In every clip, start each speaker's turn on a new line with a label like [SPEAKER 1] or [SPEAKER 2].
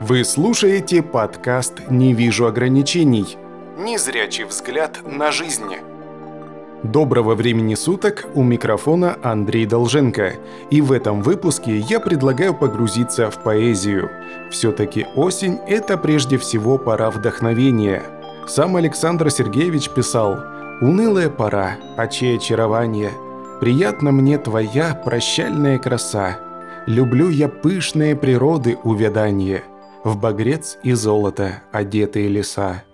[SPEAKER 1] Вы слушаете подкаст «Не вижу ограничений». Незрячий взгляд на жизнь. Доброго времени суток, у микрофона Андрей Долженко. И в этом выпуске я предлагаю погрузиться в поэзию. Все-таки осень – это прежде всего пора вдохновения. Сам Александр Сергеевич писал «Унылая пора, очей очарование, приятна мне твоя прощальная краса, люблю я пышные природы увядание, в багрец и золото одетые леса».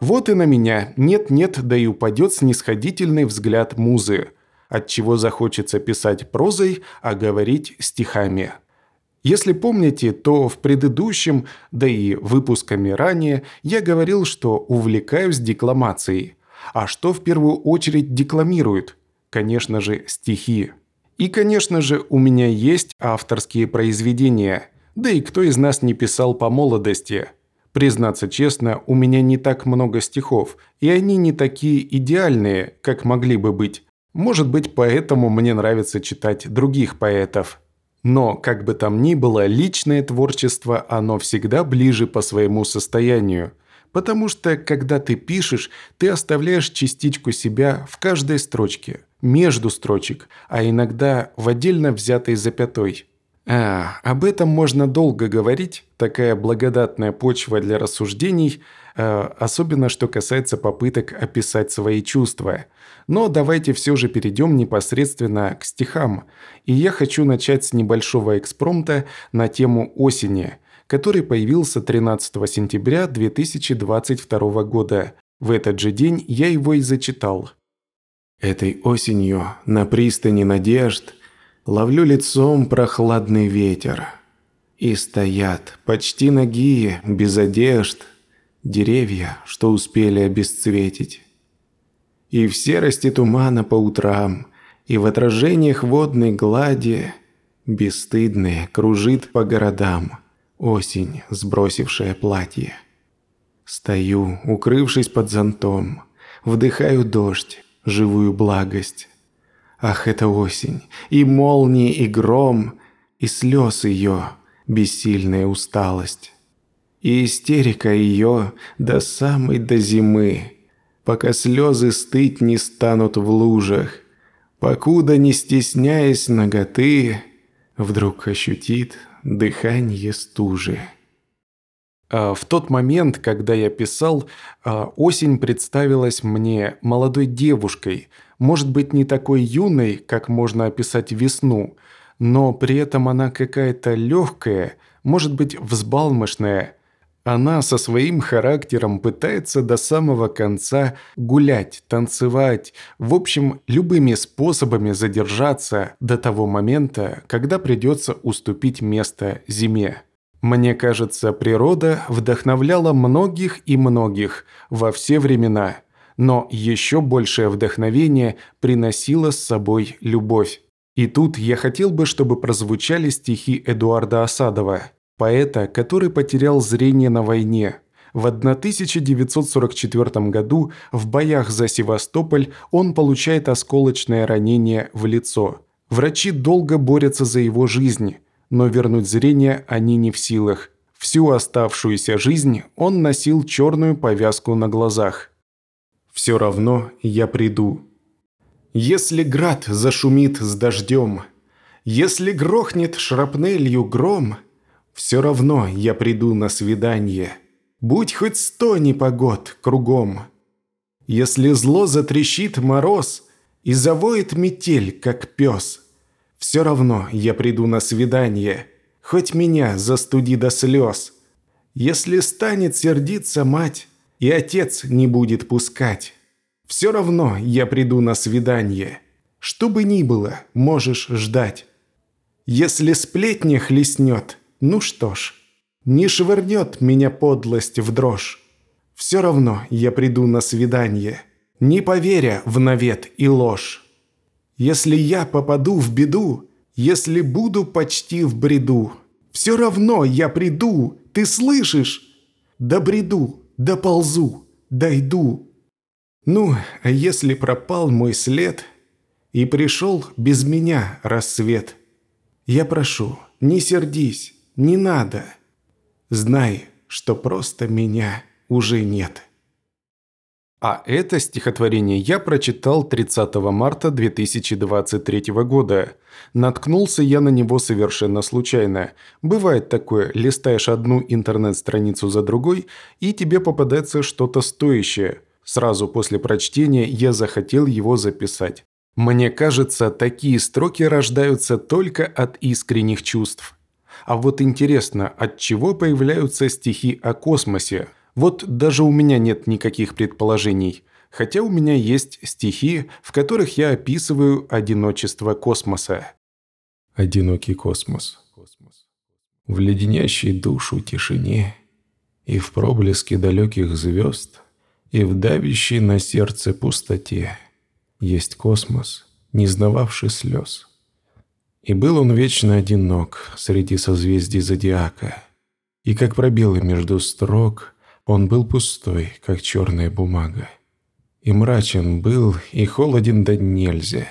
[SPEAKER 1] Вот и на меня нет-нет, да и упадет снисходительный взгляд музы, от чего захочется писать прозой, а говорить стихами. Если помните, то в предыдущем, да и выпусками ранее, я говорил, что увлекаюсь декламацией. А что в первую очередь декламируют? Конечно же, стихи. И, конечно же, у меня есть авторские произведения. Да и кто из нас не писал по молодости – Признаться честно, у меня не так много стихов, и они не такие идеальные, как могли бы быть. Может быть, поэтому мне нравится читать других поэтов. Но, как бы там ни было, личное творчество, оно всегда ближе по своему состоянию. Потому что, когда ты пишешь, ты оставляешь частичку себя в каждой строчке, между строчек, а иногда в отдельно взятой запятой. А, об этом можно долго говорить, такая благодатная почва для рассуждений, а, особенно что касается попыток описать свои чувства. Но давайте все же перейдем непосредственно к стихам. И я хочу начать с небольшого экспромта на тему осени, который появился 13 сентября 2022 года. В этот же день я его и зачитал. «Этой осенью на пристани надежд – Ловлю лицом прохладный ветер. И стоят, почти ноги, без одежд, Деревья, что успели обесцветить. И в серости тумана по утрам, И в отражениях водной глади Бесстыдные кружит по городам Осень, сбросившая платье. Стою, укрывшись под зонтом, Вдыхаю дождь, живую благость. Ах, это осень, и молнии, и гром, и слез ее, бессильная усталость. И истерика ее до самой до зимы, пока слезы стыть не станут в лужах, покуда, не стесняясь ноготы, вдруг ощутит дыхание стужи. А, в тот момент, когда я писал, а, осень представилась мне молодой девушкой, может быть не такой юной, как можно описать весну, но при этом она какая-то легкая, может быть взбалмошная. Она со своим характером пытается до самого конца гулять, танцевать, в общем, любыми способами задержаться до того момента, когда придется уступить место зиме. Мне кажется, природа вдохновляла многих и многих во все времена, но еще большее вдохновение приносила с собой любовь. И тут я хотел бы, чтобы прозвучали стихи Эдуарда Осадова, поэта, который потерял зрение на войне. В 1944 году в боях за Севастополь он получает осколочное ранение в лицо. Врачи долго борются за его жизнь – но вернуть зрение они не в силах. Всю оставшуюся жизнь он носил черную повязку на глазах. «Все равно я приду. Если град зашумит с дождем, если грохнет шрапнелью гром, все равно я приду на свидание, будь хоть сто непогод кругом. Если зло затрещит мороз и завоет метель, как пес – все равно я приду на свидание, хоть меня застуди до слез. Если станет сердиться мать, и отец не будет пускать, все равно я приду на свидание. Что бы ни было, можешь ждать. Если сплетня хлестнет, ну что ж, не швырнет меня подлость в дрожь. Все равно я приду на свидание, не поверя в навет и ложь. Если я попаду в беду, если буду почти в бреду, все равно я приду, ты слышишь? Да бреду, да ползу, дойду. Ну, а если пропал мой след и пришел без меня рассвет, я прошу, не сердись, не надо. Знай, что просто меня уже нет. А это стихотворение я прочитал 30 марта 2023 года. Наткнулся я на него совершенно случайно. Бывает такое, листаешь одну интернет-страницу за другой, и тебе попадается что-то стоящее. Сразу после прочтения я захотел его записать. Мне кажется, такие строки рождаются только от искренних чувств. А вот интересно, от чего появляются стихи о космосе – вот даже у меня нет никаких предположений, хотя у меня есть стихи, в которых я описываю одиночество космоса.
[SPEAKER 2] Одинокий космос. В леденящей душу тишине и в проблеске далеких звезд, и в давящей на сердце пустоте есть космос, не знававший слез. И был он вечно одинок среди созвездий зодиака, и как пробелы между строк – он был пустой, как черная бумага. И мрачен был, и холоден да нельзя.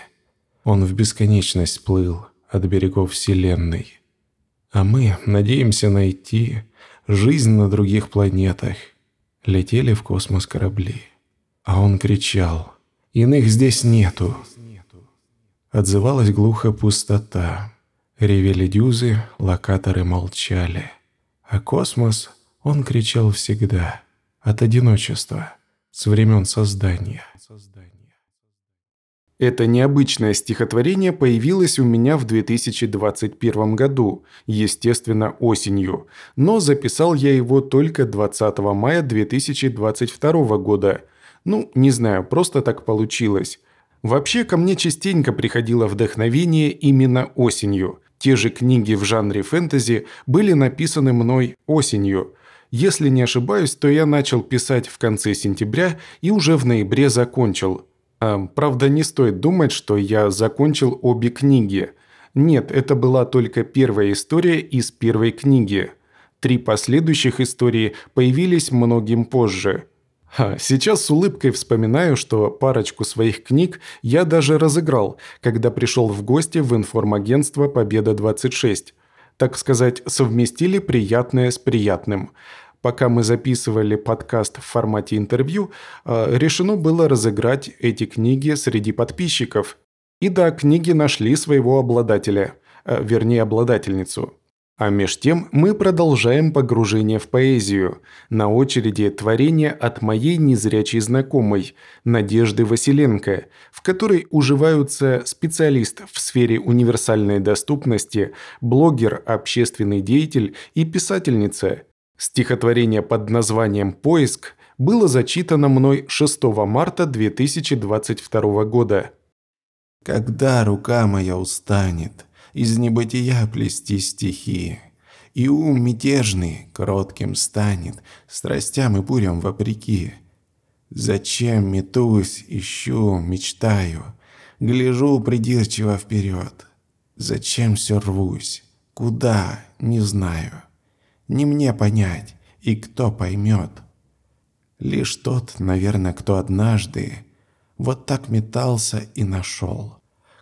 [SPEAKER 2] Он в бесконечность плыл от берегов вселенной. А мы надеемся найти жизнь на других планетах. Летели в космос корабли. А он кричал «Иных здесь нету!» Отзывалась глухо пустота. Ревели дюзы, локаторы молчали. А космос он кричал всегда, от одиночества, с времен создания.
[SPEAKER 1] Это необычное стихотворение появилось у меня в 2021 году, естественно, осенью, но записал я его только 20 мая 2022 года. Ну, не знаю, просто так получилось. Вообще, ко мне частенько приходило вдохновение именно осенью. Те же книги в жанре фэнтези были написаны мной осенью – если не ошибаюсь, то я начал писать в конце сентября и уже в ноябре закончил. А, правда, не стоит думать, что я закончил обе книги. Нет, это была только первая история из первой книги. Три последующих истории появились многим позже. А, сейчас с улыбкой вспоминаю, что парочку своих книг я даже разыграл, когда пришел в гости в информагентство «Победа-26» так сказать, совместили приятное с приятным. Пока мы записывали подкаст в формате интервью, э, решено было разыграть эти книги среди подписчиков. И да, книги нашли своего обладателя, э, вернее обладательницу. А меж тем мы продолжаем погружение в поэзию. На очереди творение от моей незрячей знакомой, Надежды Василенко, в которой уживаются специалист в сфере универсальной доступности, блогер, общественный деятель и писательница. Стихотворение под названием «Поиск» было зачитано мной 6 марта 2022 года.
[SPEAKER 2] «Когда рука моя устанет, из небытия плести стихи. И ум мятежный кротким станет, страстям и бурям вопреки. Зачем метусь, ищу, мечтаю, гляжу придирчиво вперед. Зачем все рвусь, куда, не знаю. Не мне понять, и кто поймет. Лишь тот, наверное, кто однажды вот так метался и нашел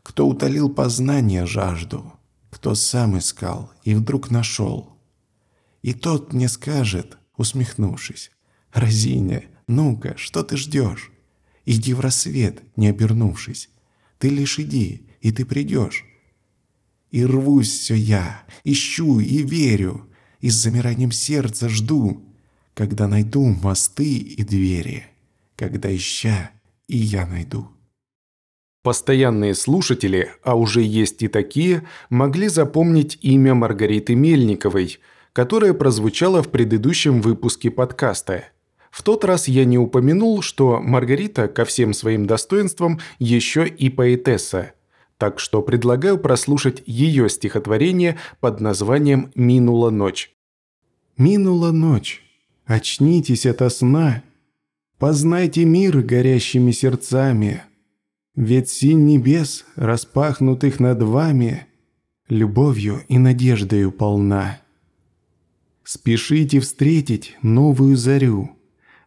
[SPEAKER 2] кто утолил познание жажду, кто сам искал и вдруг нашел. И тот мне скажет, усмехнувшись, «Разиня, ну-ка, что ты ждешь? Иди в рассвет, не обернувшись. Ты лишь иди, и ты придешь». И рвусь все я, ищу и верю, и с замиранием сердца жду, когда найду мосты и двери, когда ища и я найду.
[SPEAKER 1] Постоянные слушатели, а уже есть и такие, могли запомнить имя Маргариты Мельниковой, которое прозвучало в предыдущем выпуске подкаста. В тот раз я не упомянул, что Маргарита ко всем своим достоинствам еще и поэтесса. Так что предлагаю прослушать ее стихотворение под названием «Минула ночь».
[SPEAKER 3] «Минула ночь. Очнитесь ото сна. Познайте мир горящими сердцами». Ведь синь небес, распахнутых над вами, Любовью и надеждою полна. Спешите встретить новую зарю,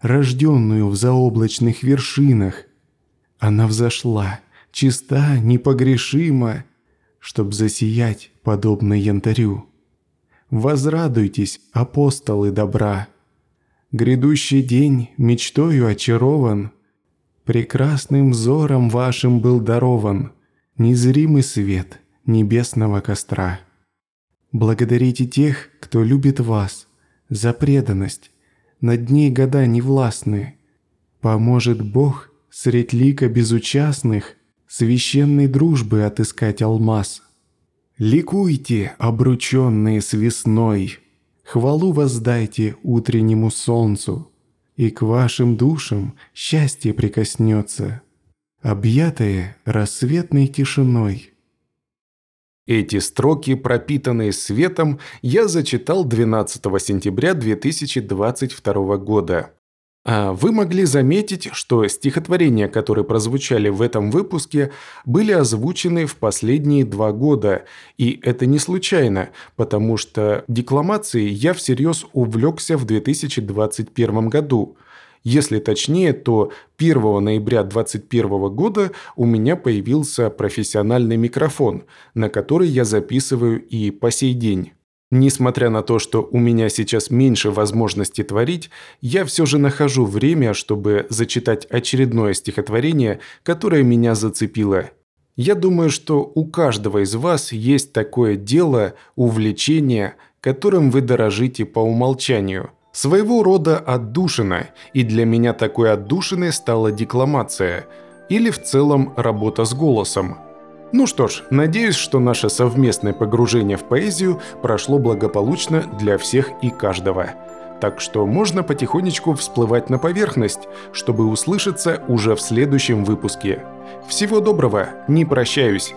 [SPEAKER 3] Рожденную в заоблачных вершинах. Она взошла, чиста, непогрешима, Чтоб засиять, подобно янтарю. Возрадуйтесь, апостолы добра. Грядущий день мечтою очарован, Прекрасным взором вашим был дарован Незримый свет небесного костра. Благодарите тех, кто любит вас, За преданность, над ней года не властны. Поможет Бог средь лика безучастных Священной дружбы отыскать алмаз. Ликуйте, обрученные с весной, Хвалу воздайте утреннему солнцу, И к вашим душам счастье прикоснется, Объятое рассветной тишиной.
[SPEAKER 1] Эти строки, пропитанные светом, я зачитал 12 сентября 2022 года. А вы могли заметить, что стихотворения, которые прозвучали в этом выпуске, были озвучены в последние два года. И это не случайно, потому что декламацией я всерьез увлекся в 2021 году. Если точнее, то 1 ноября 2021 года у меня появился профессиональный микрофон, на который я записываю и по сей день. Несмотря на то, что у меня сейчас меньше возможностей творить, я все же нахожу время, чтобы зачитать очередное стихотворение, которое меня зацепило. Я думаю, что у каждого из вас есть такое дело, увлечение, которым вы дорожите по умолчанию. Своего рода отдушина, и для меня такой отдушиной стала декламация, или в целом работа с голосом – ну что ж, надеюсь, что наше совместное погружение в поэзию прошло благополучно для всех и каждого. Так что можно потихонечку всплывать на поверхность, чтобы услышаться уже в следующем выпуске. Всего доброго, не прощаюсь.